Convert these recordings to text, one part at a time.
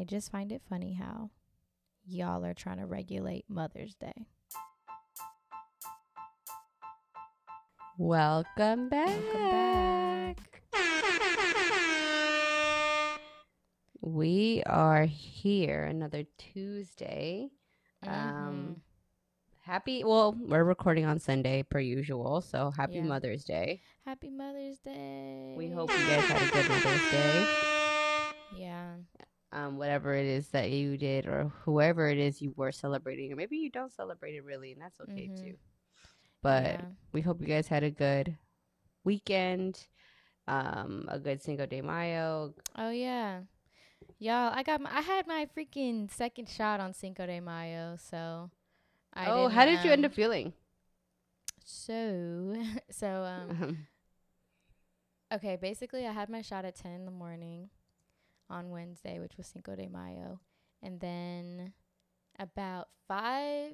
I just find it funny how y'all are trying to regulate Mother's Day. Welcome back. Welcome back. We are here another Tuesday. Um, Mhm. happy. Well, we're recording on Sunday per usual, so happy Yeah. Mother's Day. Happy Mother's Day. We hope you guys had a good Mother's Day. Um, whatever it is that you did, or whoever it is you were celebrating, or maybe you don't celebrate it really, and that's okay Mhm. too. But yeah. we hope you guys had a good weekend, um, a good Cinco de Mayo. Oh yeah. Y'all, I got my, I had my freaking second shot on Cinco de Mayo, so I oh, how did you end um, up feeling? So, so um okay, basically I had my shot at 10 in the morning on Wednesday, which was Cinco de Mayo. And then about 5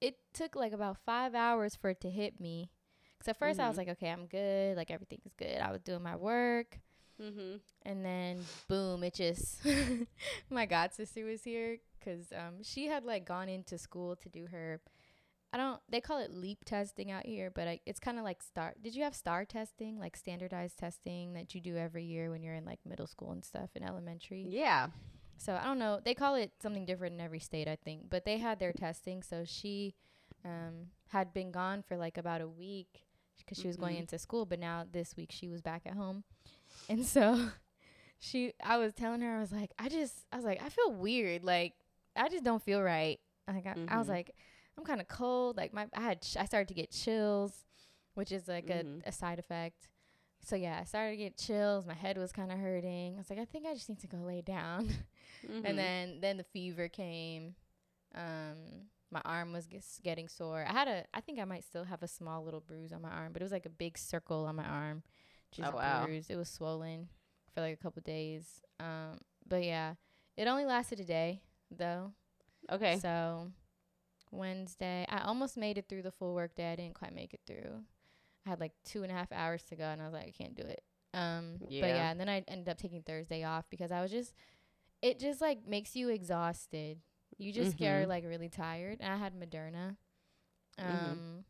it took like about 5 hours for it to hit me. Cuz at 1st I was Mhm. like, okay, I'm good, like everything's good. I was doing my work. mm-hmm. And then boom, it just my god sister was here cuz um she had like gone into school to do her I don't they call it leap testing out here, but I, it's kind of like star Did you have star testing, like standardized testing that you do every year when you're in like middle school and stuff in elementary? Yeah. So I don't know. They call it something different in every state, I think. But they had their testing. So she um, had been gone for like about a week because she was going Mhm. into school. But now this week she was back at home, and so she. I was telling her I was like, I just, I was like, I feel weird. Like I just don't feel right. Like I, I was Mhm. like, I'm kind of cold. Like my, I had, ch- I started to get chills, which is like Mhm. a, a side effect. So yeah, I started to get chills. My head was kind of hurting. I was like, I think I just need to go lay down. Mhm. and then then the fever came. Um, my arm was ges- getting sore. I had a, I think I might still have a small little bruise on my arm, but it was like a big circle on my arm, just Oh, wow. bruised. It was swollen for like a couple days. Um, but yeah, it only lasted a day though. okay. So Wednesday, I almost made it through the full work day. I didn't quite make it through. I had like two and a half hours to go, and I was like, I can't do it. Um, but Yeah. yeah, and then I ended up taking Thursday off because I was just, it just like makes you exhausted. You just get Mhm. like really tired. And I had Moderna. Um, Mhm.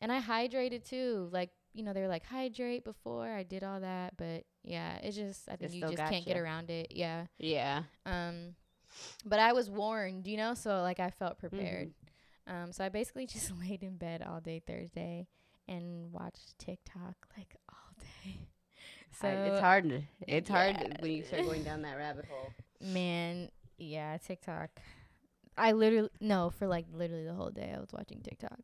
and I hydrated too. Like you know, they were like hydrate before. I did all that, but yeah, it just I think you just can't get around it. Yeah. yeah. Um, but I was warned, you know, so like I felt Mm-hmm. Um, so I basically just laid in bed all day Thursday and watched TikTok like all day. So I- it's hard. It's hard when you start going down that rabbit hole. man, yeah, TikTok. I literally no for like literally the whole day I was watching TikTok.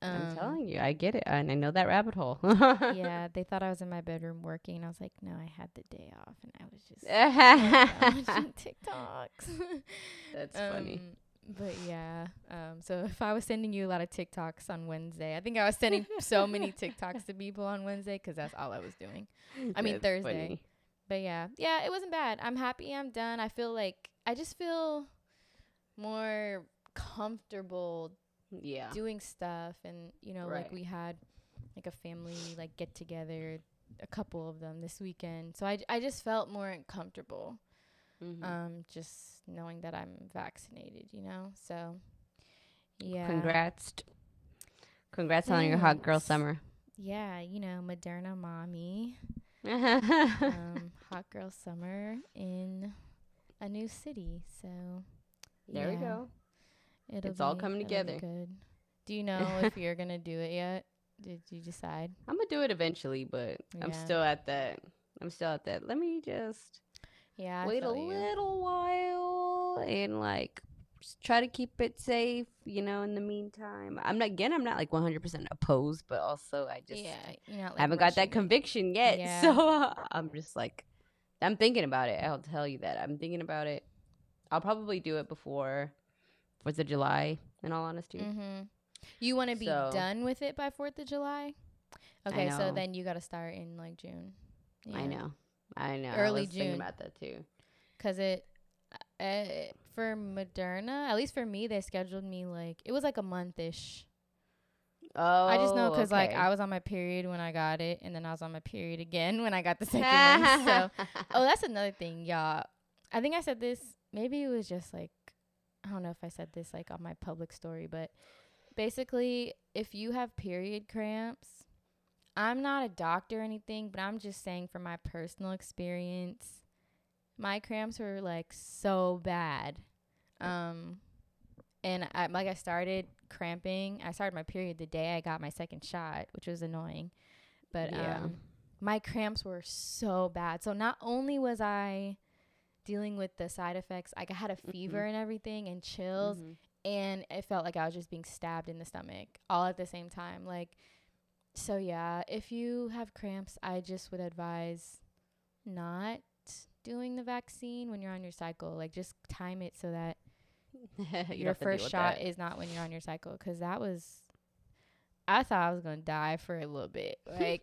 I'm Um, telling you, I get it, and I know that rabbit hole. yeah, they thought I was in my bedroom working. I was like, no, I had the day off, and I was just watching TikToks. That's funny. But yeah, um, so if I was sending you a lot of TikToks on Wednesday, I think I was sending so many TikToks to people on Wednesday because that's all I was doing. I mean, That's Thursday. funny. But yeah, yeah, it wasn't bad. I'm happy. I'm done. I feel like I just feel more comfortable Yeah. doing stuff, and you know, like we had like a family like get together, a couple of them this weekend. So I I just felt more comfortable Mhm. um just knowing that I'm vaccinated, you know? So yeah. Congrats. Congrats on your hot girl summer. Yeah, you know, Moderna mommy. Um hot girl summer in a new city. So there we go. It'll It's all coming together. Good. Do you know if you're going to do it yet? Did you decide? I'm gonna do it eventually, but I'm still at that. I'm still at that. Let me just Yeah. I wait a you. little while and like try to keep it safe. You know, in the meantime, I'm not again. I'm not like 100 percent opposed, but also I just yeah, you're like haven't got that rushing it. conviction yet. Yeah. So I'm just like, I'm thinking about it. I'll tell you that I'm thinking about it. I'll probably do it before Fourth of July. In all honesty, Mhm. You want to be So- done with it by 4th of July? Okay, so then you got to start in like June. I know, I know. Early I was thinking June. about that too. Cause it, uh, for Moderna, at least for me, they scheduled me like it was like a month ish. Oh, I just know because like. I was on my period when I got it, and then I was on my period again when I got the second one. So, oh, that's another thing, y'all. I think I said this maybe it was just like I don't know if I said this like on my public story, but basically, if you have period cramps, I'm not a doctor or anything, but I'm just saying from my personal experience, my cramps were like so bad. Um and I like I started cramping. I started my period the day I got my second shot, which was annoying. But Yeah. um my cramps were so bad. So not only was I dealing with the side effects, like I had a fever Mhm. and everything and chills Mhm. and it felt like I was just being stabbed in the stomach all at the same time. Like, so yeah, if you have cramps, I just would advise not doing the vaccine when you're on your cycle. Like, just time it so that You your to first shot that. is not when you're on your cycle. Cause that was, I thought I was gonna die for a little bit. Like,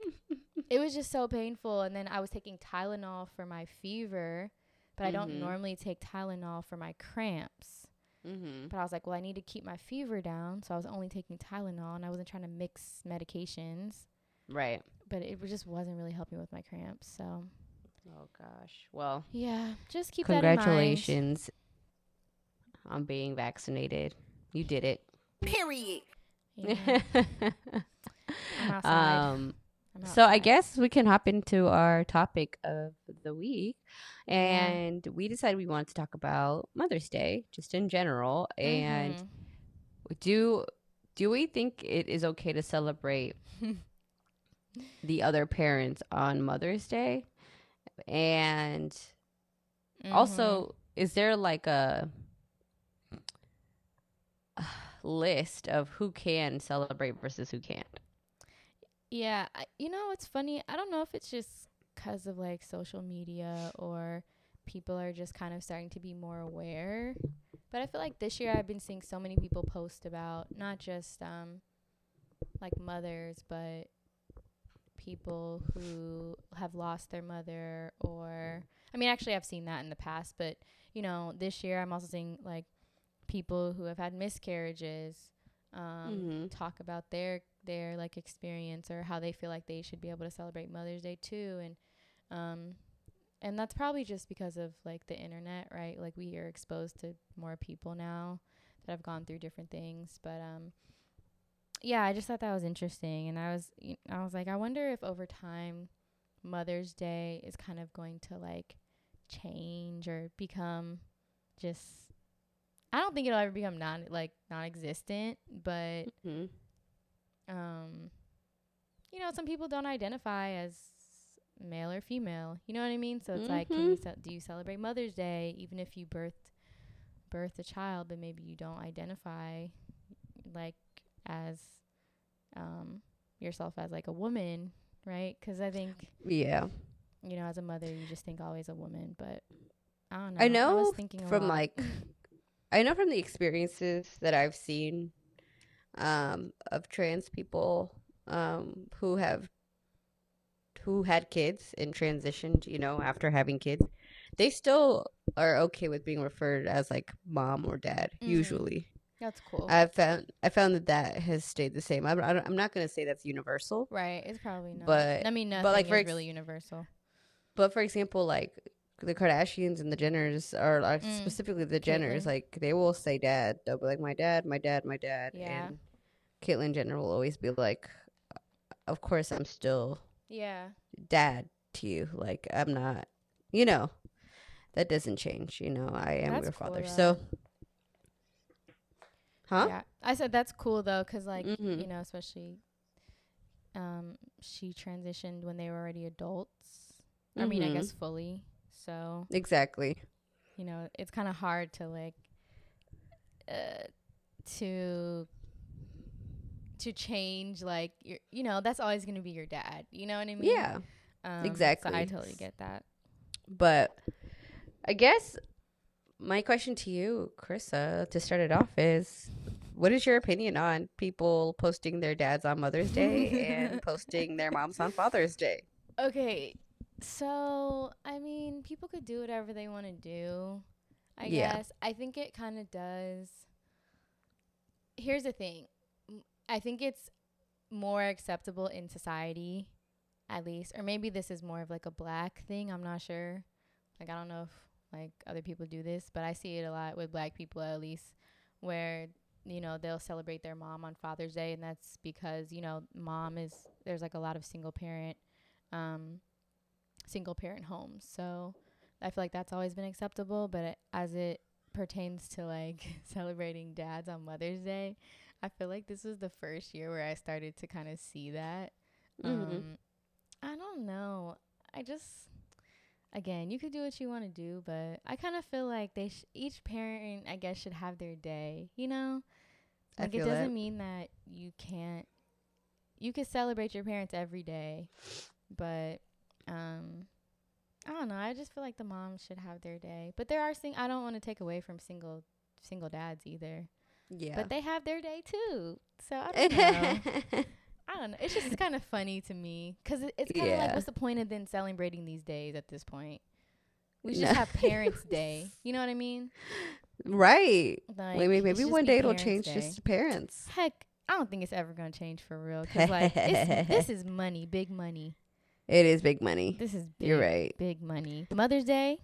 it was just so painful. And then I was taking Tylenol for my fever, but I don't Mhm. normally take Tylenol for my cramps. Mhm. But I was like, well, I need to keep my fever down. So I was only taking Tylenol and I wasn't trying to mix medications. Right. But it just wasn't really helping with my cramps. So, Oh gosh. Well, yeah, just keep that congratulations on being vaccinated. You did it. Period. Yeah, um I'm so I guess we can hop into our topic of the week. And we decided we wanted to talk about Mother's Day just in general and Mhm. do do we think it is okay to celebrate the other parents on Mother's Day? And Mhm. also, is there like a list of who can celebrate versus who can't? Yeah, I, you know it's funny. I don't know if it's just because of like social media or people are just kind of starting to be more aware. But I feel like this year I've been seeing so many people post about not just um like mothers, but people who have lost their mother or I mean actually I've seen that in the past, but you know, this year I'm also seeing like people who have had miscarriages um Mhm. talk about their their like experience or how they feel like they should be able to celebrate Mother's Day too and um and that's probably just because of like the internet, right? Like we are exposed to more people now that have gone through different things, but um yeah, I just thought that was interesting and I was y- I was like I wonder if over time Mother's Day is kind of going to like change or become just I don't think it'll ever become non like non-existent, but Mhm. Um you know some people don't identify as male or female. You know what i mean? So it's like can you ce- do you celebrate mother's day even if you birthed birthed a child but maybe you don't identify like as um yourself as like a woman right? Because i think Yeah. you know as a mother you just think always a woman but i don't know. I know was thinking from like I know from the experiences that I've seen um of trans people um who have who had kids and transitioned, you know, after having kids, they still are okay with being referred as like mom or dad Mhm. usually. that's cool I found I found that that has stayed the same. I'm I don't- I'm not going to say that's universal, right it's probably not but- i mean nothing but, like, for ex- really universal but for example, like the Kardashians and the Jenners, are like Mm. specifically the Jenners, Caitlyn. like they will say dad. They'll be like my dad, my dad, my dad. Yeah. And Caitlyn Jenner will always be like, of course I'm still yeah dad to you. Like I'm not, you know, that doesn't change. You know, I am That's your cool, father. though. So, huh? Yeah, I said that's cool though, 'cause like Mhm. you know, especially um, she transitioned when they were already adults. I mean, I Mhm. guess fully. So Exactly. you know, it's kind of hard to like uh, to to change like your, you know, that's always gonna be your dad. You know what I mean? Yeah. Um, exactly. So I totally get that. But I guess my question to you, Carissa, to start it off is what is your opinion on people posting their dads on Mother's Day and posting their moms on Father's Day? Okay, so I mean, people could do whatever they want to do. I Yeah. guess I think it kind of does. Here's the thing, I think it's more acceptable in society, at least, or maybe this is more of like a black thing. I'm not sure. Like I don't know if like other people do this, but I see it a lot with black people at least, where you know they'll celebrate their mom on Father's Day, and that's because you know mom is there's like a lot of single parent, um, single parent homes. So I feel like that's always been acceptable, but it, as it pertains to like celebrating dads on Mother's Day, I feel like this was the first year where I started to kind of see that. Mhm. Um, I don't know. I just again, you could do what you want to do, but I kind of feel like they sh- each parent, I guess, should have their day. You know, like it doesn't that. mean that you can't. You could celebrate your parents every day, but um, I don't know. I just feel like the moms should have their day. But there are sing. I don't want to take away from single single dads either. Yeah. But they have their day too. So I don't know. I don't know. It's just kind of funny to me because it, it's kind of like, what's the point of then celebrating these days at this point? We should No. just have Parents' Day. You know what I mean? right. Like, maybe maybe one day it'll change Day. just to parents. Heck, I don't think it's ever gonna change for real. Cause like it's, this is money, big money. It is big money. This is big, You're right. big money. Mother's Day,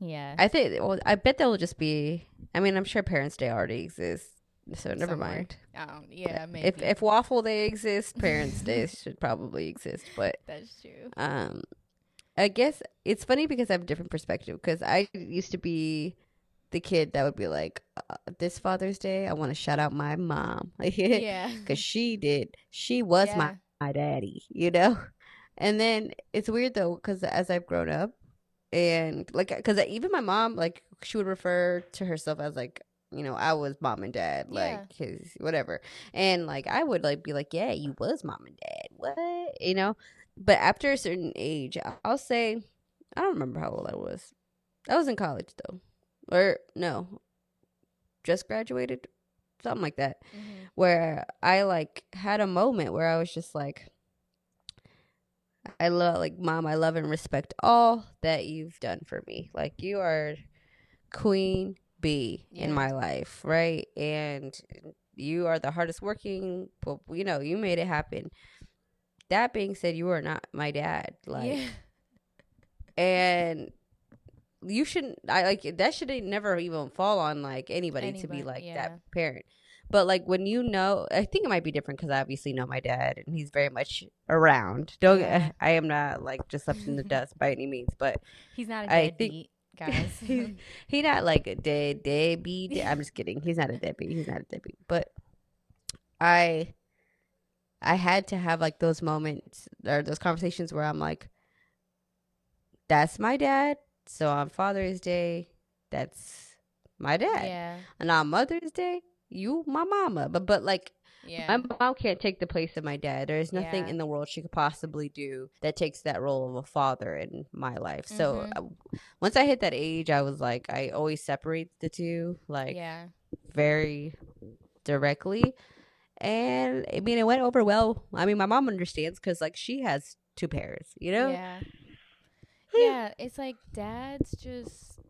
yeah. I think. Well, I bet they'll just be. I mean, I'm sure Parents' Day already exists, so never Somewhere. mind. Don't, yeah, maybe If if Waffle Day exists, Parents' Day should probably exist. But that's true. um, I guess it's funny because I have a different perspective. Because I used to be the kid that would be like, uh, "This Father's Day, I want to shout out my mom, yeah, because she did. She was my my daddy, you know. And then it's weird though, because as I've grown up, and like, because even my mom, like, she would refer to herself as like, you know, I was mom and dad, Yeah. like his whatever, and like I would like be like, yeah, you was mom and dad, what, you know. But after a certain age, I'll say, I don't remember how old I was. I was in college though, or no, just graduated, something like that Mhm. where I like had a moment where I was just like, I love, like, mom, I love and respect all that you've done for me. Like, you are queen bee in my life, right? And you are the hardest working, but you know, you made it happen. That being said, you are not my dad. Like, yeah, and you shouldn't i like that should never even fall on like anybody, to be like yeah. that parent but like when you know i think it might be different because i obviously know my dad and he's very much around. Don't Yeah. i am not like just left in the dust by any means but he's not a I deadbeat, guys. he's, he not like a dead deadbeat. I'm just kidding. He's not a deadbeat. He's not a deadbeat. But i i had to have like those moments or those conversations where i'm like that's my dad. So on father's day that's my dad. Yeah, and on mother's day you my mama but but like yeah, my mom can't take the place of my dad. There's nothing Yeah. in the world she could possibly do that takes that role of a father in my life. So Mhm. uh, once I hit that age, I was like, I always separate the two, like yeah. very directly. And I mean, it went over well. I mean, my mom understands because like she has two parents, you know. Yeah. yeah, it's like dads just,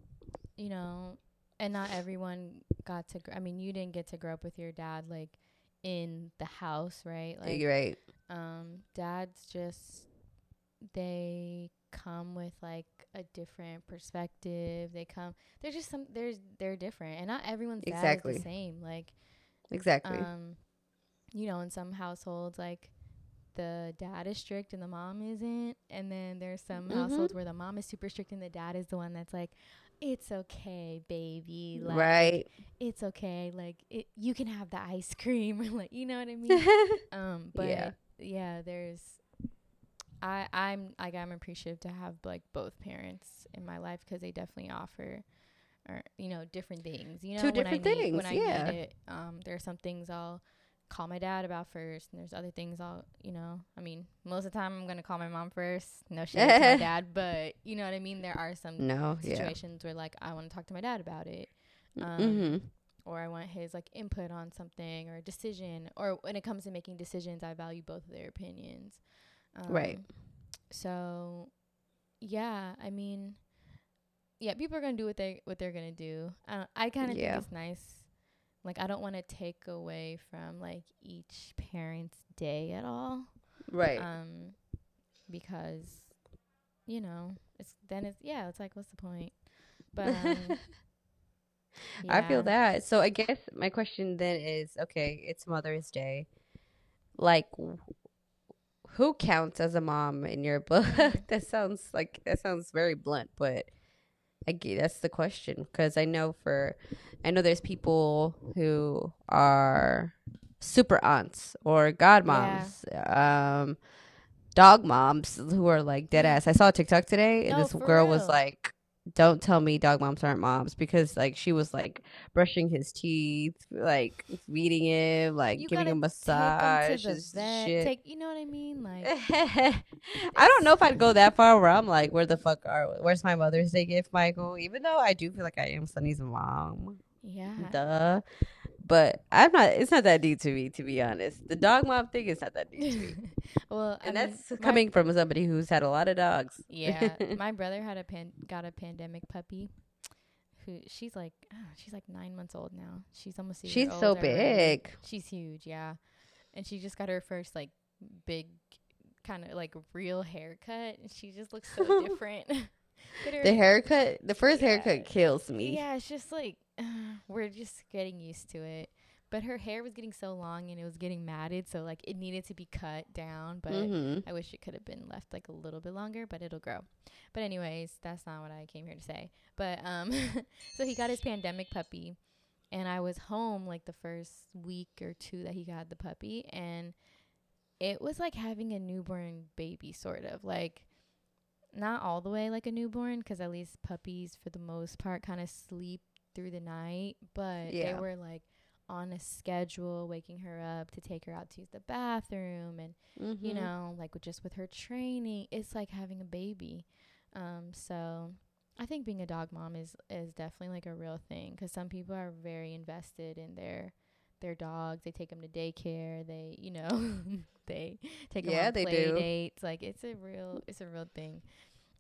you know, and not everyone got to. Gr- I mean, you didn't get to grow up with your dad like in the house, right? Like, You're right. um, dads just they come with like a different perspective. They come. They're just some. There's they're different, and not everyone's dad Exactly. is the same. Like, Exactly. um, you know, in some households, like the dad is strict and the mom isn't, and then there's some Mhm. households where the mom is super strict and the dad is the one that's like, "It's okay, baby. Like, right. It's okay. Like, it, you can have the ice cream, or like, you know what I mean." um, but Yeah. yeah. there's. I I'm like I'm appreciative to have like both parents in my life because they definitely offer, or you know, different things. You know, Two when I different need- things, When I yeah. need it, um, there are some things I'll call my dad about first, and there's other things I'll, you know, I mean, most of the time I'm gonna call my mom first. No shit to my dad, but you know what I mean. There are some no. Yeah. situations where like I want to talk to my dad about it, um, mm-hmm. or I want his like input on something or a decision, or when it comes to making decisions, I value both of their opinions. Um, Right. So, yeah, I mean, yeah, people are gonna do what they what they're gonna do. I don't, I kind of Yeah. think it's nice. Like I don't want to take away from like each parent's day at all. Right. Um, because you know, it's then it's yeah, it's like what's the point? But um, I feel that. So I guess my question then is, okay, it's Mother's Day. Like, who counts as a mom in your book? That sounds like that sounds very blunt, but I that's the question because I know for I know there's people who are super aunts or godmoms, um, dog moms who are like dead ass. I saw a TikTok today and No, this girl was like, "Don't tell me dog moms aren't moms," because like she was like brushing his teeth, like feeding him, like You giving him 'em massage, to the vet. shit. Take, you know what I mean? Like, I don't know if I'd go that far where I'm like, where the fuck are where's my Mother's Day gift, Michael? Even though I do feel like I am Sunny's mom. yeah. Duh. But I'm not it's not that deep to me, to be honest. The dog mom thing is not that deep to me. well, I And mean, that's my- coming from somebody who's had a lot of dogs. Yeah, my brother had a pan got a pandemic puppy. Who she's like, ah, she's like nine months old now. She's almost a year She's so old already. big. She's huge, yeah. And she just got her first like big, kind of like real haircut, and she just looks so different. Her- The haircut, the first Yeah. haircut kills me. Yeah, it's just like we're just getting used to it. But her hair was getting so long and it was getting matted, so like it needed to be cut down. But hmm I wish it could have been left like a little bit longer, but it'll grow. But anyways, that's not what I came here to say. But um so he got his pandemic puppy and I was home like the first week or two that he got the puppy and it was like having a newborn baby sort of. Like not all the way like a newborn cuz at least puppies for the most part kind of sleep through the night, but Yeah. they were like on a schedule waking her up to take her out to use the bathroom and Mm-hmm. you know, like with just with her training, it's like having a baby. Um, so I think being a dog mom is is definitely like a real thing because some people are very invested in their their dogs. They take them to daycare. They, you know, they take them Yeah, on they play do. dates. Like it's a real it's a real thing.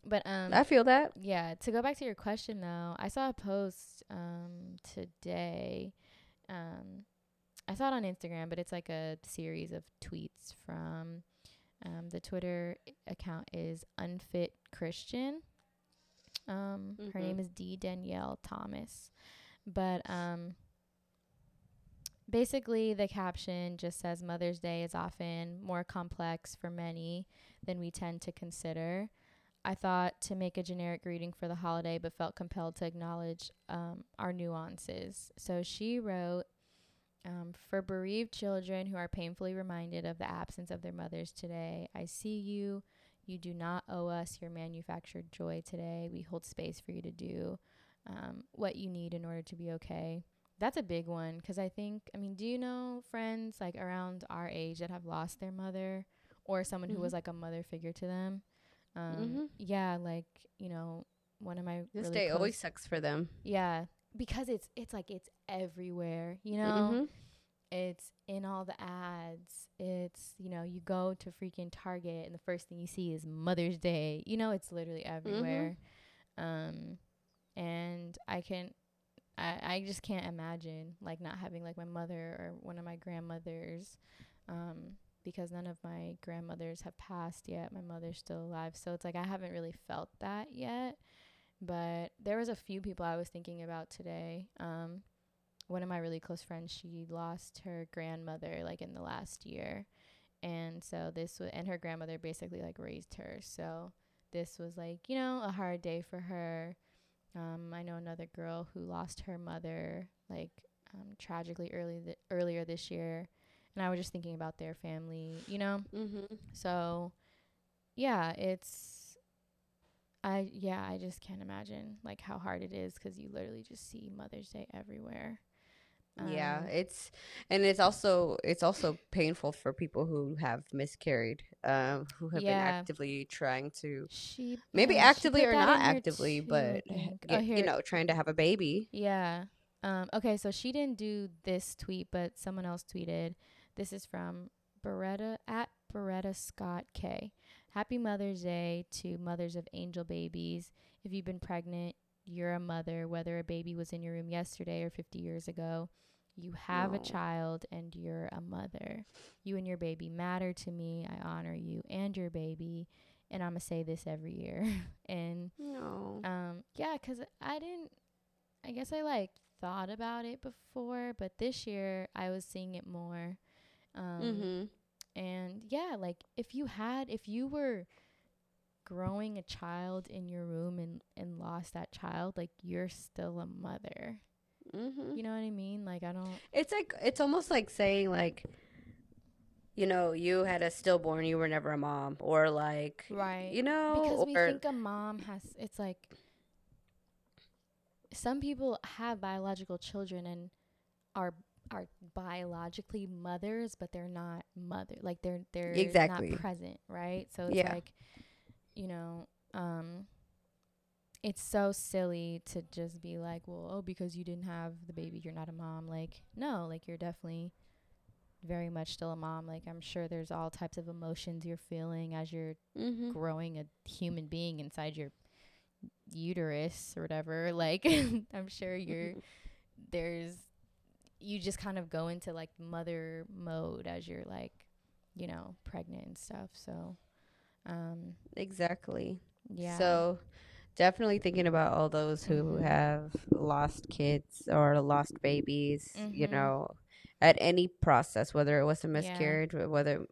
But um, I feel that. yeah, to go back to your question though, I saw a post um today. Um I saw it on Instagram, but it's like a series of tweets from um the Twitter account is unfit Christian. Um her Mhm. name is D Danielle Thomas. But um basically the caption just says Mother's Day is often more complex for many than we tend to consider. I thought to make a generic greeting for the holiday, but felt compelled to acknowledge um, our nuances. So she wrote um, For bereaved children who are painfully reminded of the absence of their mothers today, I see you. You do not owe us your manufactured joy today. We hold space for you to do um, what you need in order to be okay. That's a big one because I think, I mean, do you know friends like around our age that have lost their mother or someone who was like a mother figure to them? Um, Mhm. Yeah, like, you know, one of my This really day always sucks for them. yeah, because it's it's like it's everywhere, you know. Mhm. It's in all the ads. It's you know you go to freaking Target and the first thing you see is Mother's Day. You know it's literally everywhere. Um, and I can, I I just can't imagine like not having like my mother or one of my grandmothers, um, because none of my grandmothers have passed yet. My mother's still alive, so it's like I haven't really felt that yet. But there was a few people I was thinking about today. Um, one of my really close friends, she lost her grandmother like in the last year. And so this was, and her grandmother basically like raised her. So this was like, you know, a hard day for her. Um, I know another girl who lost her mother like um, tragically early th- earlier this year. And I was just thinking about their family, you know? Mhm. So, yeah, it's. I yeah, I just can't imagine like how hard it is 'cause you literally just see Mother's Day everywhere. yeah, Um, it's and it's also it's also painful for people who have miscarried, um, who have been actively trying to she maybe yeah, actively or not actively, too, but Oh, you know, trying to have a baby. Yeah. Um, okay, so she didn't do this tweet, but someone else tweeted. This is from Coretta at Coretta Scott K. Happy Mother's Day to mothers of angel babies. If you've been pregnant, you're a mother, whether a baby was in your room yesterday or 50 years ago. You have a child and you're a mother. You and your baby matter to me. I honor you and your baby. and I'm gonna say this every year. and No. um, yeah, 'cause I didn't. I guess I like thought about it before, but this year I was seeing it more. Um, mm-hmm. and yeah, like if you had, if you were growing a child in your room and and lost that child, like you're still a mother. Mm-hmm. You know what I mean? Like I don't. It's like it's almost like saying like, you know, you had a stillborn, you were never a mom, or like, Right. you know, because we think a mom has it's like some people have biological children and are are biologically mothers but they're not mother like they're they're Exactly. not present right so it's Yeah. like you know um it's so silly to just be like well oh because you didn't have the baby you're not a mom like no like you're definitely very much still a mom like i'm sure there's all types of emotions you're feeling as you're mm-hmm. growing a human being inside your uterus or whatever like i'm sure you're there's you just kind of go into like mother mode as you're like you know pregnant and stuff so um exactly. yeah So definitely thinking about all those who Mhm. have lost kids or lost babies, you Mhm. know, at any process, whether it was a miscarriage, wh- whether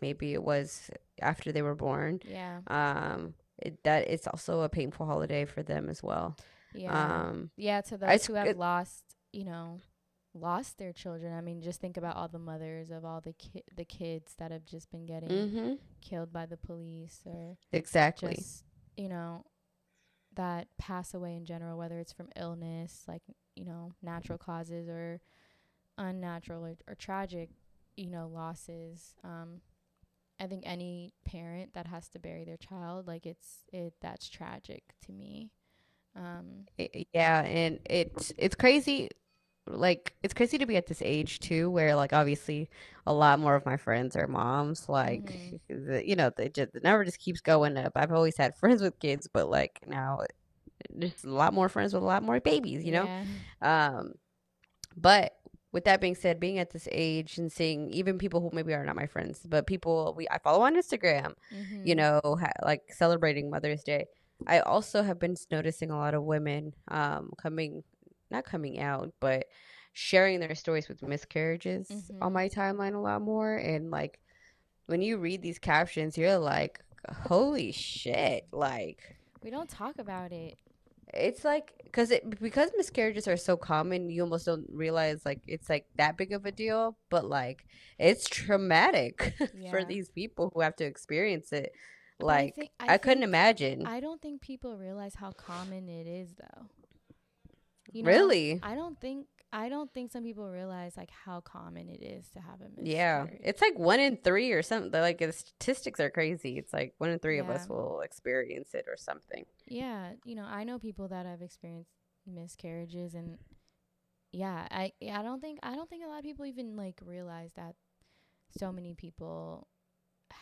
maybe it was after they were born. yeah Um, it, that it's also a painful holiday for them as well. yeah Um, yeah to I those s- who have it- lost you know lost their children i mean just think about all the mothers of all the ki- the kids that have just been getting mm-hmm. killed by the police or Exactly. just you know that pass away in general whether it's from illness like you know natural causes or unnatural or, or tragic you know losses um i think any parent that has to bury their child like it's it that's tragic to me um I- yeah and it's it's crazy like it's crazy to be at this age too where like obviously a lot more of my friends are moms like Mhm. the, you know the, just, the number just keeps going up i've always had friends with kids but like now there's a lot more friends with a lot more babies you know yeah. um but with that being said being at this age and seeing even people who maybe are not my friends but people we i follow on instagram you Mhm. know, ha- like celebrating Mother's Day. I also have been noticing a lot of women um coming not coming out, but sharing their stories with miscarriages on Mhm. my timeline a lot more and like when you read these captions, you're like, "Holy shit." Like we don't talk about it it's like cuz it because miscarriages are so common, you almost don't realize like it's like that big of a deal, but like it's traumatic for these people who have to experience it. Like think- I, couldn't think- imagine. I don't think people realize how common it is though. You know, really? I don't think I don't think some people realize like how common it is to have a miscarriage. Yeah. It's like one in three or something. Like the statistics are crazy. It's like one in three of us will experience it or something. yeah, you know, I know people that have experienced miscarriages and yeah, I I don't think I don't think a lot of people even like realize that so many people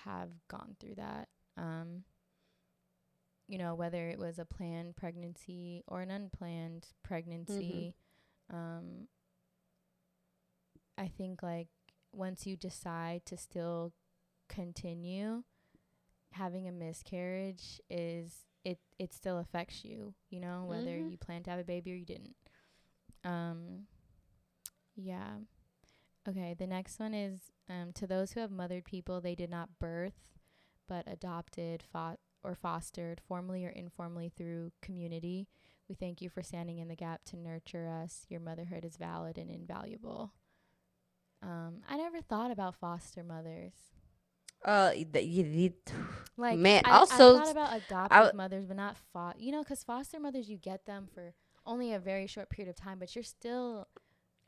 have gone through that. Um you know, whether it was a planned pregnancy or an unplanned pregnancy. Um I think like once you decide to still continue having a miscarriage is it it still affects you, you know, whether Mhm. you plan to have a baby or you didn't. Um yeah. Okay, the next one is um to those who have mothered people they did not birth but adopted fo- or fostered formally or informally through community. We thank you for standing in the gap to nurture us. Your motherhood is valid and invaluable. Um, I never thought about foster mothers. Uh, you, Like, Man, I, also I thought about adoptive w- mothers, but not fo- You know, because foster mothers, you get them for only a very short period of time, but you're still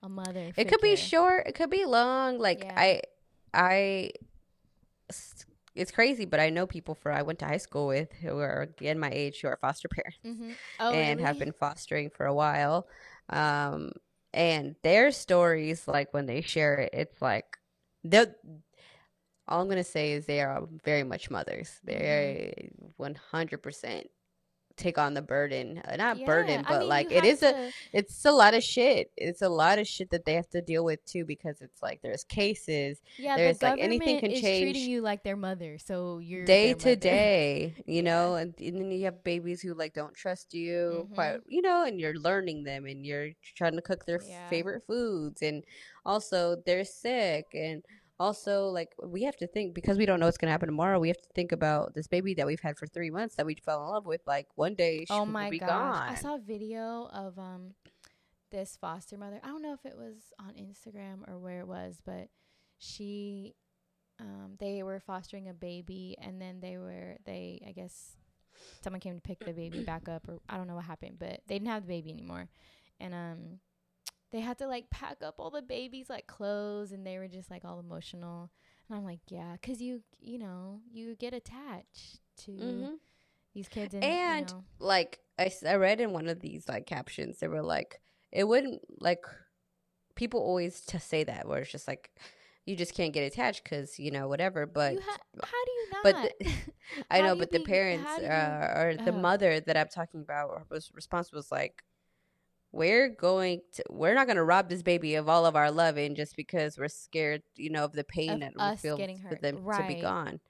a mother. it could be short. It could be long. Like Yeah. I, I, it's crazy, but I know people for I went to high school with who are again my age who are foster parents. Mhm. Oh, and have been fostering for a while. Um, and their stories, like when they share it, it's like they all I'm gonna say is they are very much mothers. They're one hundred percent take on the burden. Uh, not Yeah, burden, I but mean, like it is is a it's a lot of shit. It's a lot of shit that they have to deal with too because it's like there's cases yeah. there's, the like, anything can is change treating you like their mother, so you're day to day, you know, and, and then you have babies who like don't trust you quite, Mhm. you know, and you're learning them and you're trying to cook their Yeah. favorite foods and also they're sick and also like we have to think because we don't know what's going to happen tomorrow we have to think about this baby that we've had for three months that we fell in love with like one day she Oh my be gosh. gone I saw a video of um this foster mother. I don't know if it was on Instagram or where it was, but she um they were fostering a baby and then they were they I guess someone came to pick the baby back up or I don't know what happened, but they didn't have the baby anymore. And um they had to like pack up all the baby's like clothes and they were just like all emotional. And I'm like, yeah, 'cause you you know, you get attached to hmm these kids and, And you know, like I, I read in one of these like captions they were like it wouldn't like people always to say that where it's just like you just can't get attached because you know whatever but you ha- how do you not? but the- I know, but the parents you- uh, or the oh. mother that I'm talking about was response was like, "We're going to, we're not going to rob this baby of all of our loving just because we're scared, you know, of the pain Of that we feel for them to be gone.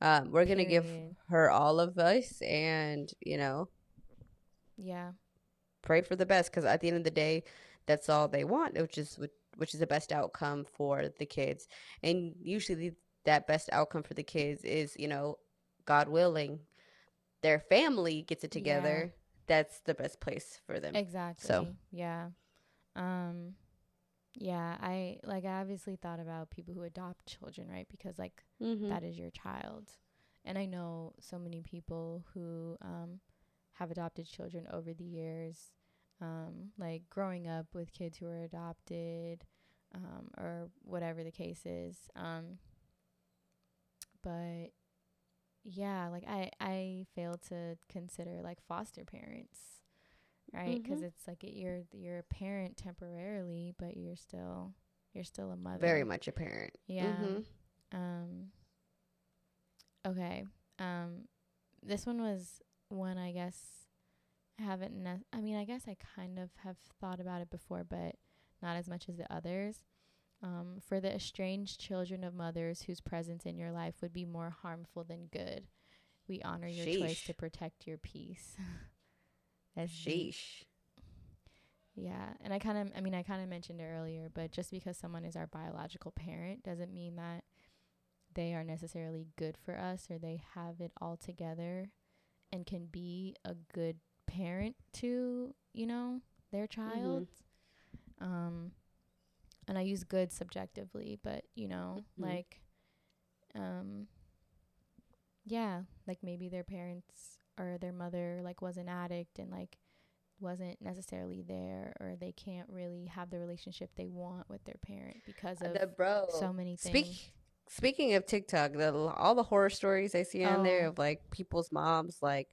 Um, we're going to give her all of us, and you know, yeah, pray for the best because at the end of the day, that's all they want, which is which, is the best outcome for the kids. And usually, that best outcome for the kids is, you know, God willing, their family gets it Yeah. That's the best place for them. exactly. So Yeah, um, yeah. I like. I obviously thought about people who adopt children, right? Because like mm-hmm. that is your child, and I know so many people who um have adopted children over the years. Um, like growing up with kids who are adopted, um, or whatever the case is. Um, but yeah, like I I fail to consider like foster parents, right? 'Cause Mhm. it's like it, you're you're a parent temporarily, but you're still you're still a mother. Very much a parent. Yeah. Mhm. Um. Okay. Um, this one was one I guess I haven't. Ne- I mean, I guess I kind of have thought about it before, but not as much as the others. Um, for the estranged children of mothers whose presence in your life would be more harmful than good, we honor your choice to protect your peace. That's. Sheesh. Yeah, and I kind of, I mean, I kind of mentioned it earlier, but just because someone is our biological parent doesn't mean that they are necessarily good for us or they have it all together and can be a good parent to, you know, their child. Um, and I use good subjectively, but you know, Mhm. like, um, yeah, like maybe their parents or their mother like was an addict and like wasn't necessarily there or they can't really have the relationship they want with their parent because of The bro. so many Speak. things. Speaking of TikTok, the, all the horror stories I see on there Oh. of like people's moms like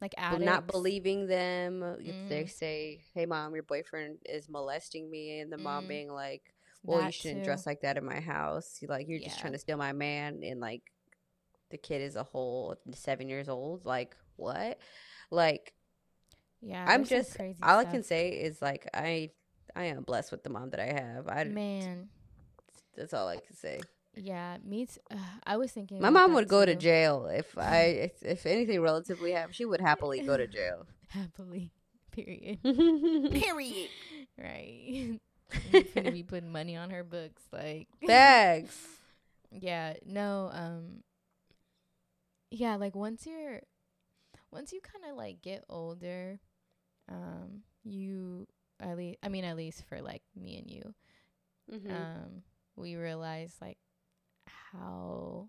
like addicts. not believing them. If they Mm. say, "Hey, mom, your boyfriend is molesting me," and the mom Mm. being like, "Well, you shouldn't too. dress like that in my house. You- Like you're just trying to steal my man." And like the kid is a whole seven years old. Like what? Like Yeah, I'm just crazy all I can say is like I I am blessed with the mom that I have. I Man, that's all I can say. yeah, me too. Uh, I was thinking My mom that would go to jail if I if, if anything relatively happened. She would happily go to jail. happily. Period. Period. right. You're gonna be putting money on her books, like Bags. yeah. No. Um. Yeah, like once you're, once you kind of like get older, um, you at least. I mean, at least for like me and you, Mhm. um, we realize like how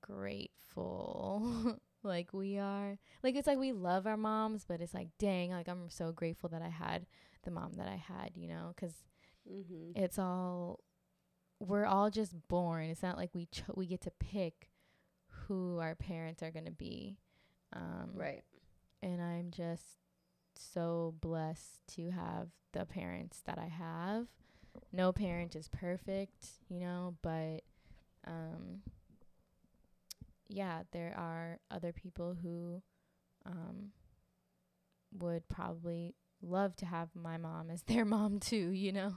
grateful like we are. Like it's like we love our moms, but it's like dang, like I'm so grateful that I had the mom that I had, you know, 'cause Mhm. it's all we're all just born. It's not like we cho- we get to pick who our parents are going to be. Um Right. and I'm just so blessed to have the parents that I have. No parent is perfect, you know, but um yeah, there are other people who um, would probably love to have my mom as their mom too, you know,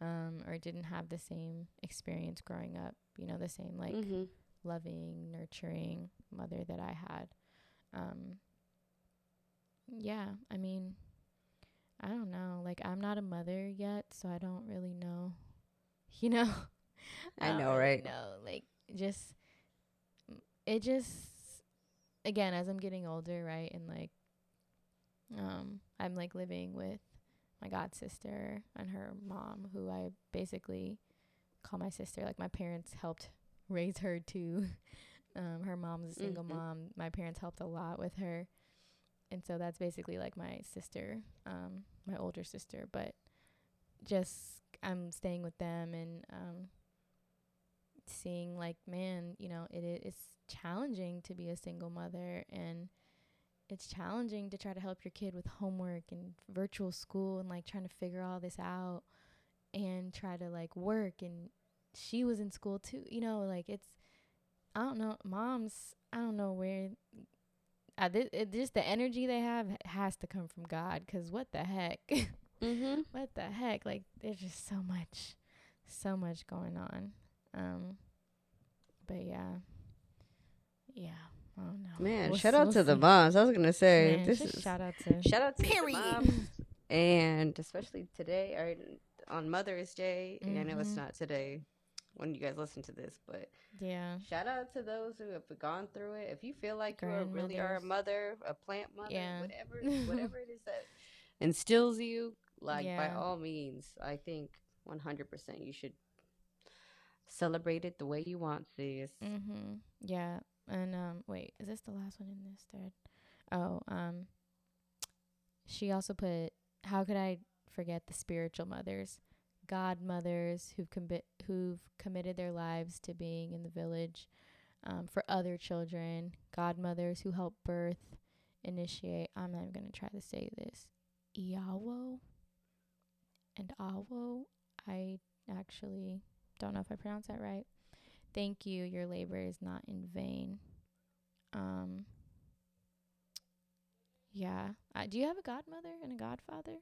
um, or didn't have the same experience growing up, you know, the same like mm-hmm. loving, nurturing mother that I had. Um, yeah, I mean, I don't know. Like, I'm not a mother yet, so I don't really know. You know, I don't know, right? No, like, just it just again as I'm getting older, right, and like, um, I'm like living with my god sister and her mom, who I basically call my sister. Like, my parents helped raise her too. Um, her mom's a single Mhm. mom. My parents helped a lot with her. And so that's basically like my sister, um, my older sister. But just I'm staying with them and um, seeing like, man, you know, it it's challenging to be a single mother and it's challenging to try to help your kid with homework and virtual school and like trying to figure all this out and try to like work and she was in school too you know like it's i don't know moms i don't know where uh, th- it, just the energy they have has to come from god because what the heck? Mm-hmm. what the heck? Like there's just so much so much going on. Um but yeah. Yeah i don't Man, We'll shout out we'll to the see. moms. I was gonna say Man, this is shout out to shout out to Period. the moms, and especially today or on Mother's Day. And I know it's Mhm. not today when you guys listen to this, but yeah shout out to those who have gone through it. If you feel like you are really are a mother, a plant mother, Yeah. whatever, whatever it is that instills you, like by all means, I think 100% you should celebrate it the way you want, sis. Mm-hmm. Yeah. And um wait, is this the last one in this thread? Oh, um she also put how could I forget the spiritual mothers? Godmothers who've commit who've committed their lives to being in the village um, for other children, godmothers who help birth, initiate I'm not even gonna try to say this. Iyawo and Awo. I actually don't know if I pronounced that right. Thank you. Your labor is not in vain. Um. Yeah. Uh, do you have a godmother and a godfather?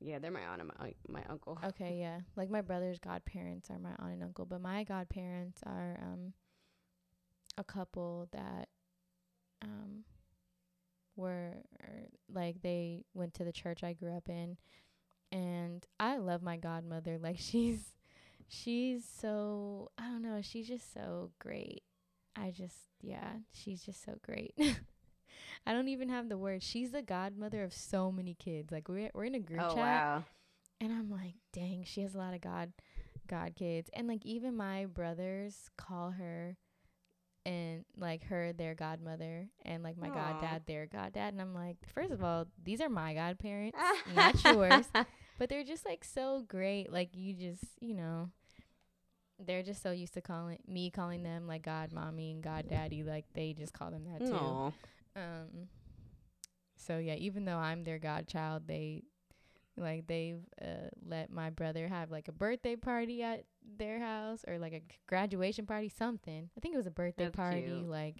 Yeah, they're my aunt and my, my uncle. Okay, yeah. Like my brother's godparents are my aunt and uncle, but my godparents are um a couple that um were er, like they went to the church I grew up in and I love my godmother. Like she's she's so I don't know, she's just so great. I just yeah, she's just so great. I don't even have the word. She's the godmother of so many kids. Like we're we're in a group Oh chat wow. and I'm like, dang, she has a lot of God God kids. And like even my brothers call her and like her their godmother and like my goddad their goddad and I'm like, first of all, these are my godparents, not yours. But they're just like so great. Like you just, you know, they're just so used to calling me calling them like God mommy and God daddy. Like they just call them that too. Aw. Um. So yeah, even though I'm their godchild, they like they've uh, let my brother have like a birthday party at their house or like a graduation party, something. I think it was a birthday That's party. cute. Like,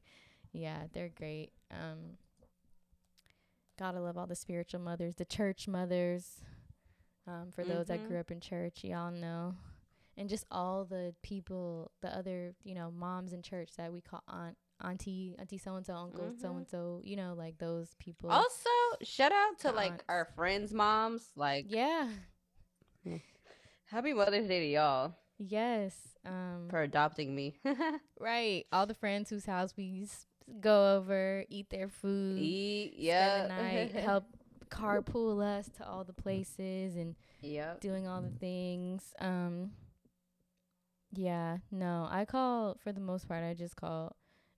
yeah, they're great. Um. Gotta love all the spiritual mothers, the church mothers. Um, for those that Mhm. grew up in church, y'all know, and just all the people, the other you know moms in church that we call aunt, auntie, auntie so and so, uncle so and so, you know, like those people. Also, shout out to like aunts. our friends' moms. Like, yeah, happy Mother's Day to y'all yes, um, for adopting me. right. All the friends whose house we go over, eat their food, Eat, yeah. night, help carpool us to all the places, and Yep. doing all the things. Um, yeah, no, I call for the most part. I just call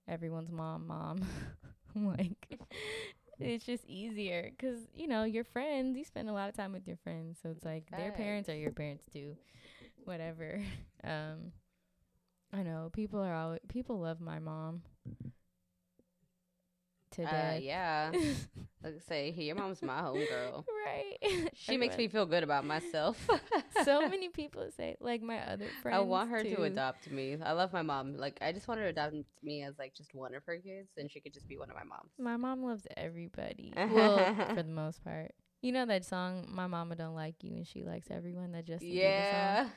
everyone's mom, mom. like, it's just easier because you know your friends. You spend a lot of time with your friends, so it's like their parents are your parents too. Whatever. Um, I know people are always people love my mom. To Uh, yeah. like I say, your mom's my homegirl. right. She makes me feel good about myself. so many people say like my other friends. I want her too. to adopt me. I love my mom. Like I just want her to adopt me as like just one of her kids, and she could just be one of my moms. My mom loves everybody. well, for the most part. You know that song, "My Mama Don't Like You" and she likes everyone. That Justin Bieber Yeah. song.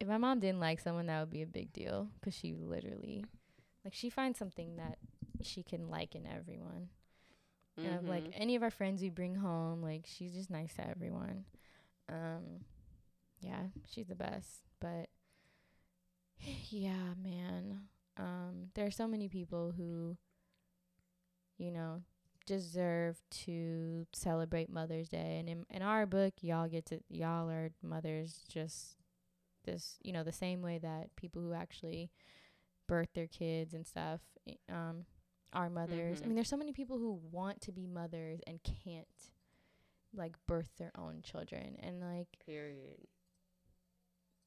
If my mom didn't like someone, that would be a big deal because she literally, like, she finds something that she can like in everyone. Of, like any of our friends we bring home, like she's just nice to everyone. Um, yeah, she's the best. But yeah, man, um, there are so many people who, you know, deserve to celebrate Mother's Day, and in in our book, y'all get to y'all are mothers just this, you know, the same way that people who actually birth their kids and stuff, um, are mothers. I Mhm. mean, there's so many people who want to be mothers and can't like birth their own children and like Period.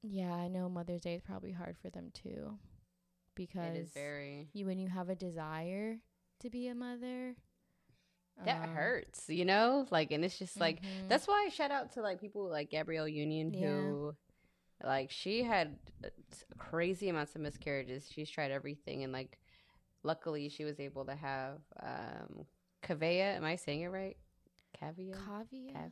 yeah, I know Mother's Day is probably hard for them too because It is very. you when you have a desire to be a mother That um, hurts, you know. Like, and it's just like mhm. that's why I shout out to like people like Gabrielle Union Yeah. who, like, she had uh, crazy amounts of miscarriages. She's tried everything, and like, luckily she was able to have um Kavea. Am I saying it right? Kavia. Kavia. Cav-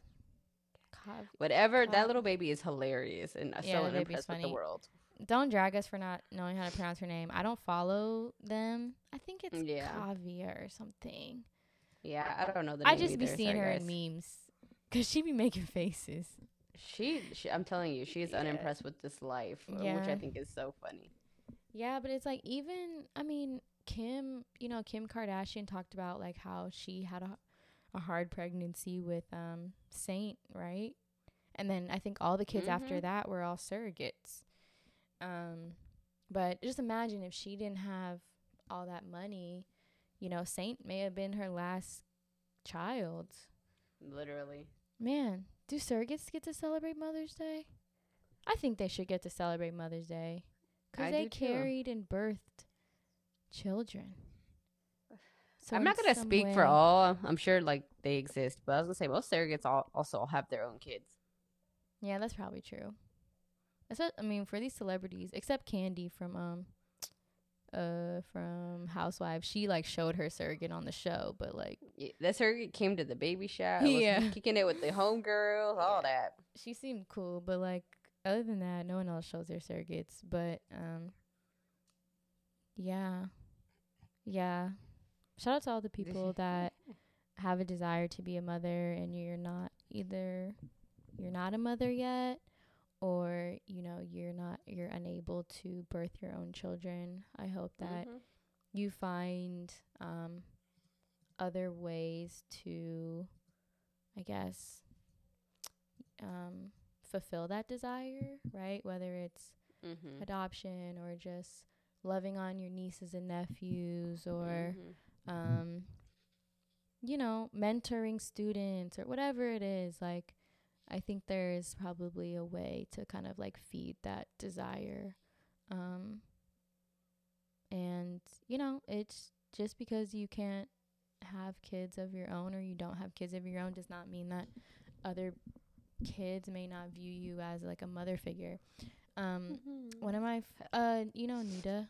Cav- Whatever. Cav- that little baby is hilarious and Yeah, so unimpressed with the world. Don't drag us for not knowing how to pronounce her name. I don't follow them. I think it's Yeah. Kavia or something. Yeah, I don't know the I just be seeing sorry, her guys. in memes because she be making faces. She, she, I'm telling you, she's Yeah. unimpressed with this life, uh, which I think is so funny. Yeah, but it's like even I mean Kim, you know Kim Kardashian talked about like how she had a a hard pregnancy with um Saint, right? And then I think all the kids after Mhm. that were all surrogates. Um but just imagine if she didn't have all that money, you know, Saint may have been her last child. Literally. Man, do surrogates get to celebrate Mother's Day? I think they should get to celebrate Mother's Day because they do too. carried and birthed children. So I'm not gonna speak for all. I'm sure like they exist, but I was gonna say most surrogates all also have their own kids. Yeah, that's probably true. I mean, for these celebrities, except Kandi from um, uh, from Housewives, she like showed her surrogate on the show, but like Y- That surrogate came to the baby shower, Yeah. was kicking it with the homegirls, all that. she seemed cool. But like other than that, no one else shows their surrogates. But um, yeah, yeah. Shout out to all the people that have a desire to be a mother and you're not either you're not a mother yet or you know you're not you're unable to birth your own children i hope that Mhm. you find um other ways to i guess um fulfill that desire right whether it's Mhm. adoption or just loving on your nieces and nephews or Mhm. um you know mentoring students or whatever it is like i think there's probably a way to kind of like feed that desire um and you know it's just because you can't have kids of your own or you don't have kids of your own does not mean that other kids may not view you as like a mother figure um Mhm. one of my f- uh you know Nita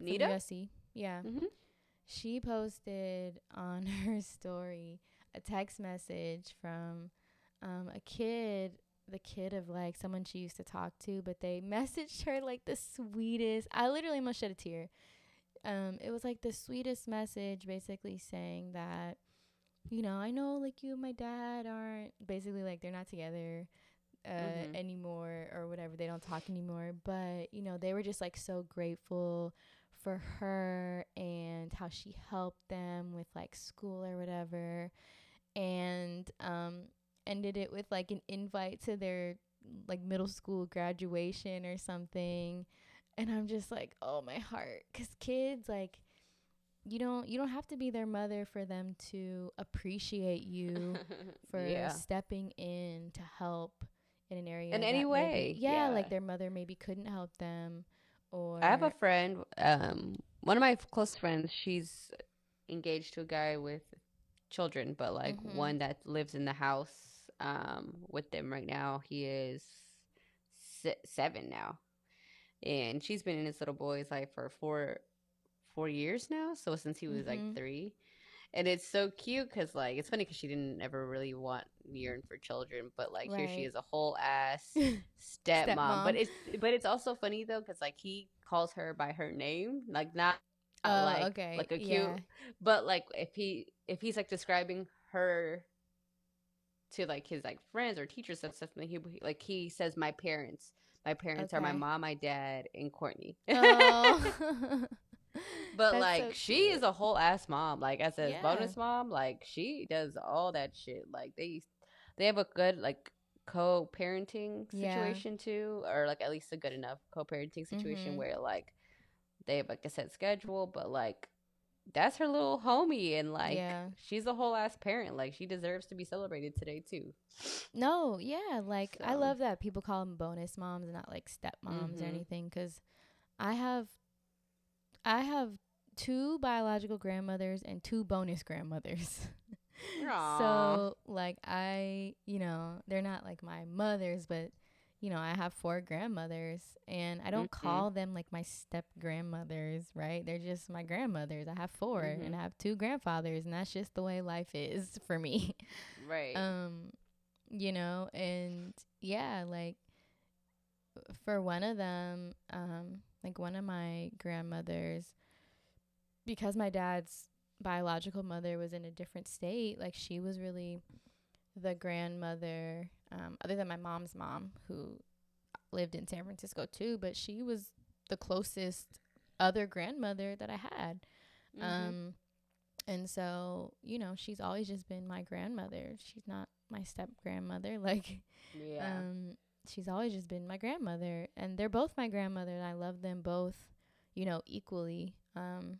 Nita? USC yeah Mhm. she posted on her story a text message from um, a kid, the kid of like someone she used to talk to, but they messaged her like the sweetest. I literally almost shed a tear. Um, it was like the sweetest message, basically saying that, you know, I know like you and my dad aren't basically like they're not together uh, Mhm. anymore or whatever. They don't talk anymore, but you know, they were just like so grateful for her and how she helped them with like school or whatever and um ended it with like an invite to their like middle school graduation or something and I'm just like oh my heart cuz kids like you don't you don't have to be their mother for them to appreciate you for yeah. stepping in to help in an area In any maybe- way, yeah, yeah. like their mother maybe couldn't help them or I have a friend, um, one of my close friends. She's engaged to a guy with children, but like Mhm. one that lives in the house um with them right now. He is se- seven now, and she's been in his little boy's life for four four years now. So since he was Mhm. like three. And it's so cute because, like, it's funny because she didn't ever really want yearn mm. for children, but like here she is a whole ass stepmom. But it's but it's also funny though because like he calls her by her name, like not uh, Oh, like okay. like a cute, yeah. but like if he if he's like describing her to like his like friends or teachers and stuff, then he like he says my parents. My parents are my mom, my dad, and Courtney. Oh. But That's like so she is a whole ass mom. Like as a Yeah. bonus mom, like she does all that shit. Like they they have a good like co-parenting Yeah. situation too, or like at least a good enough co-parenting situation Mhm. where like they have like a set schedule, but like that's her little homie, and like Yeah. she's a whole ass parent. Like she deserves to be celebrated today too. No, yeah, like I love that people call them bonus moms, and not like stepmoms or Mhm. anything. Because I have, I have two biological grandmothers and two bonus grandmothers. So like I, you know, they're not like my mothers, but you know, I have four grandmothers, and I don't Mhm. call them like my step grandmothers, right? They're just my grandmothers. I have 4 Mhm. and I have two grandfathers, and that's just the way life is for me. right. um you know and yeah like for one of them um like one of my grandmothers because my dad's biological mother was in a different state like she was really the grandmother um other than my mom's mom who lived in San Francisco too but she was the closest other grandmother that I had Mhm. um, and so, you know, she's always just been my grandmother. She's not my step grandmother. Like, yeah. um, she's always just been my grandmother. And they're both my grandmother, and I love them both, you know, equally. Um,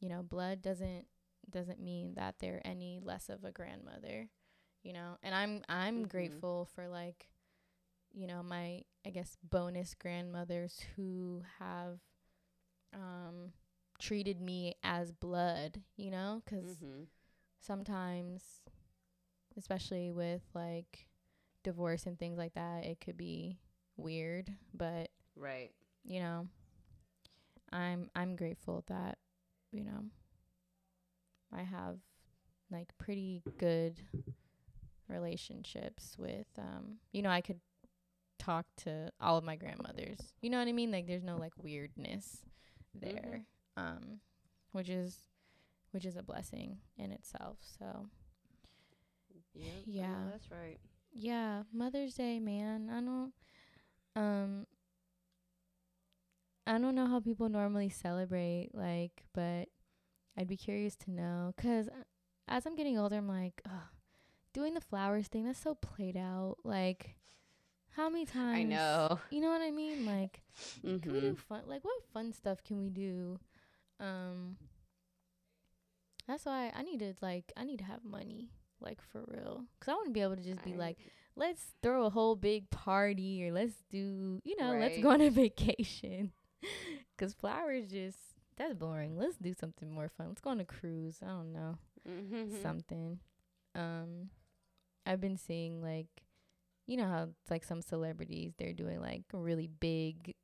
you know, blood doesn't doesn't mean that they're any less of a grandmother, you know. And I'm I'm Mhm. grateful for like, you know, my I guess bonus grandmothers who have um treated me as blood, you know, 'cause Mhm. sometimes especially with like divorce and things like that, it could be weird, but Right. you know, I'm I'm grateful that, you know, I have like pretty good relationships with um you know, I could talk to all of my grandmothers. You know what I mean? Like there's no like weirdness there. Um which is which is a blessing in itself. So, Yep. Know Yeah. that's right. Yeah, Mother's Day, man. I don't um I don't know how people normally celebrate like, but I'd be curious to know cuz as I'm getting older, I'm like, ugh, doing the flowers thing, that's so played out. Like how many times I know. You know what I mean? Like can we do Mhm. fun like what fun stuff can we do? Um That's why I need to like I need to have money like for real. Cuz I wouldn't be able to just be I- like let's throw a whole big party or let's do, you know, let's go on a vacation. Cuz flowers just that's boring. Let's do something more fun. Let's go on a cruise. I don't know Mhm. something. Um, I've been seeing like, you know how it's like some celebrities they're doing like really big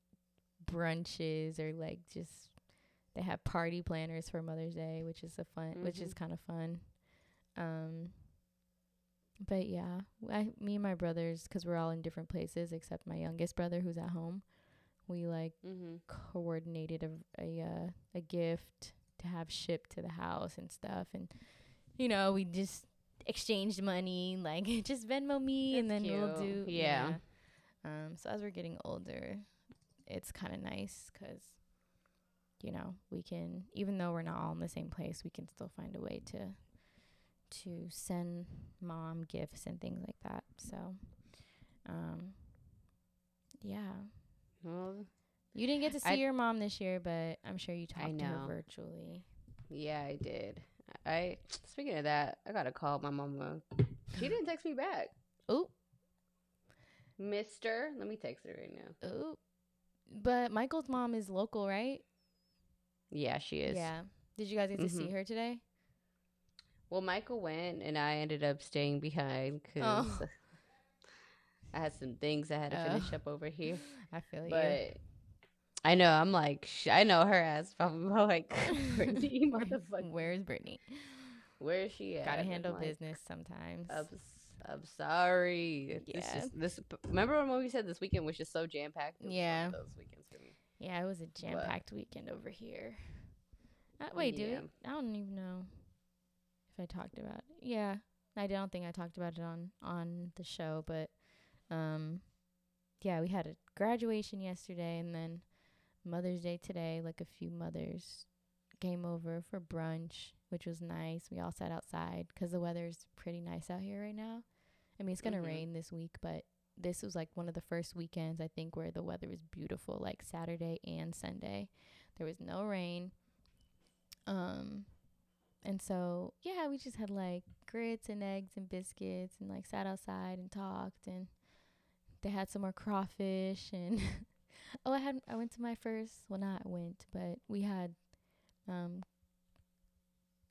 brunches or like just they have party planners for Mother's Day, which is a fun, which is kind of fun. Um, but yeah, I, me and my brothers, cause we're all in different places except my youngest brother who's at home. We like Mhm. coordinated a a uh, a gift to have shipped to the house and stuff and you know we just exchanged money like just Venmo me and then That's we'll do cute. Yeah. um so as we're getting older it's kind of nice cuz you know we can even though we're not all in the same place we can still find a way to to send mom gifts and things like that so um yeah Well, you didn't get to see I- your mom this year, but I'm sure you talked to her virtually. yeah, I did. I speaking of that, I gotta call my mama. She didn't text me back. Oop, Mister, let me text her right now. oop. But Michael's mom is local, right? Yeah, she is. Yeah. Did you guys get to see her today? Well, Michael went, and I ended up staying behind because Oh. I had some things I had to Oh. finish up over here. I feel you. But I know I'm like sh- I know her ass probably like Brittany, motherfucker. Where's Brittany? Where is she at? Gotta handle like, business sometimes. I'm, I'm sorry. This Yeah. just this. Remember when we said this weekend was just so jam packed? Yeah. those weekends for me. yeah, it was a jam packed weekend over here. Uh, wait, Yeah. dude, I don't even know if I talked about it. Yeah, I don't think I talked about it on on the show, but um, yeah, we had a graduation yesterday, and then Mother's Day today. Like a few mothers came over for brunch, which was nice. We all sat outside 'cause the weather's pretty nice out here right now. I mean, it's gonna Mhm. rain this week, but this was like one of the first weekends I think where the weather was beautiful, like Saturday and Sunday. There was no rain. Um and so yeah, we just had like grits and eggs and biscuits and like sat outside and talked and they had some more crawfish and oh I had I went to my first well not went, but we had um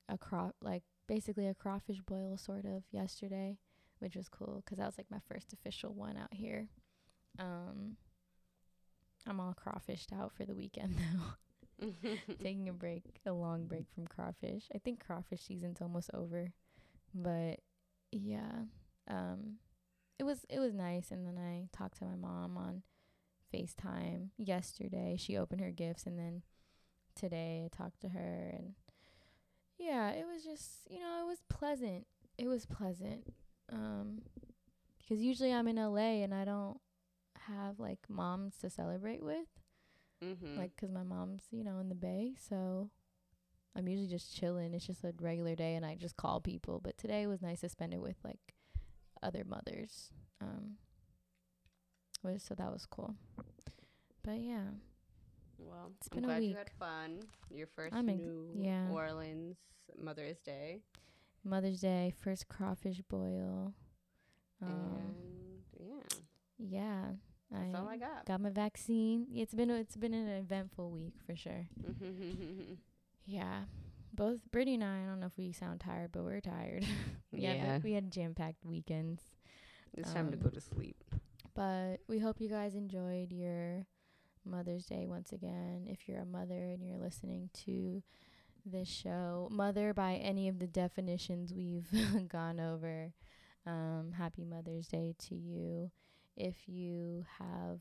a craw like basically a crawfish boil sort of yesterday, which was cool 'cause that was like my first official one out here. Um I'm all crawfished out for the weekend though. taking a break, a long break from crawfish. I think crawfish season's almost over, but yeah, um, it was it was nice. And then I talked to my mom on FaceTime yesterday. She opened her gifts, and then today I talked to her, and yeah, it was just you know it was pleasant. It was pleasant, um, because usually I'm in LA and I don't have like moms to celebrate with mm-hmm. like 'cause my mom's you know in the bay so i'm usually just chilling it's just a regular day and i just call people but today was nice to spend it with like other mothers um was so that was cool but yeah well, it's I'm been a glad you week. had fun. Your 1st I'm ex- New yeah. Orleans Mother's Day. mother's day first crawfish boil um and yeah yeah, that's all I got. got my vaccine it's been a, it's been an eventful week for sure yeah both Brittany and I, I don't know if we sound tired, but we're tired. we Yeah. had we had jam packed weekends. it's time to um, go to sleep. But we hope you guys enjoyed your Mother's Day once again. If you're a mother and you're listening to this show, mother by any of the definitions we've gone over, um, happy Mother's Day to you. If you have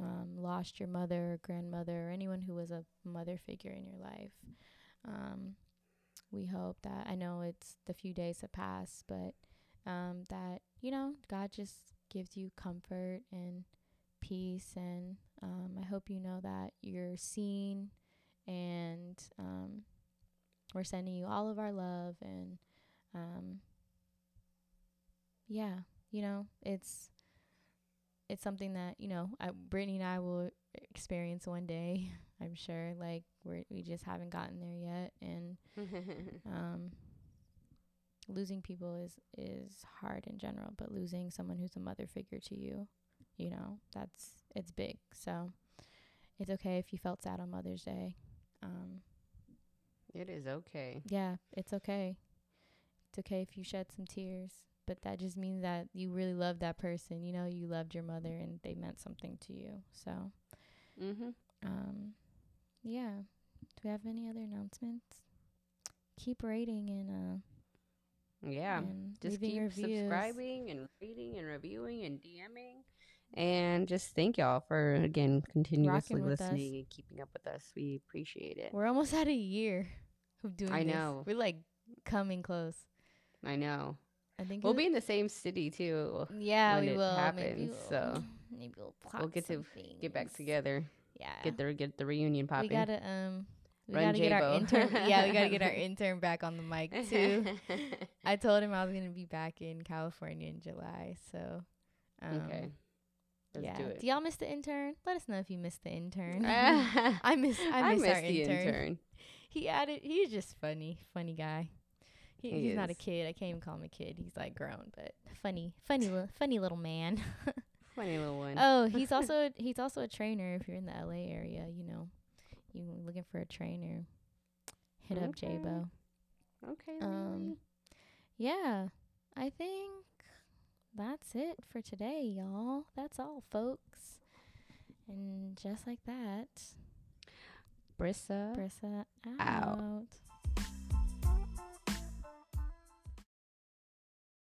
um, lost your mother or grandmother or anyone who was a mother figure in your life, um, we hope that I know it's the few days that pass, but um, that you know God just gives you comfort and peace, and um, I hope you know that you're seen, and um, we're sending you all of our love, and um, yeah, you know it's it's something that you know I, Brittany and I will experience one day. I'm sure, like we we just haven't gotten there yet, and um, losing people is is hard in general, but losing someone who's a mother figure to you, you know, that's it's big. So it's okay if you felt sad on Mother's Day. Um, it is okay. yeah, it's okay. It's okay if you shed some tears, but that just means that you really love that person. You know, you loved your mother and they meant something to you. So, Mm-hmm. um, yeah. Do we have any other announcements? Keep rating and uh Yeah. and Just keep reviews. subscribing and rating and reviewing and DMing. And just thank y'all for again continuously with us. listening and keeping up with us. We appreciate it. We're almost at a year of doing I this. know. We're like coming close. I know. I think We'll be in the same city too. yeah, we will. maybe we'll, so maybe we'll we'll get to some Get back together. Yeah. Get the get the reunion popping. we gotta um we Run gotta get our intern yeah, we gotta get our intern back on the mic too. I told him I was gonna be back in California in July, so um, okay. Let's yeah. do it. y'all miss the intern? Let us know if you missed the intern. I I miss I miss, our the intern. intern. He added he's just funny, funny guy. He, he he's is. not a kid. I can't even call him a kid. He's like grown, but funny, funny, li- funny little man. funny little one. Oh, he's also he's also a trainer. If you're in the LA area, you know, you looking for a trainer, hit okay. up Jabo. Okay. Um, yeah, I think that's it for today, y'all. That's all, folks. And just like that, Brissa, Brissa out. out.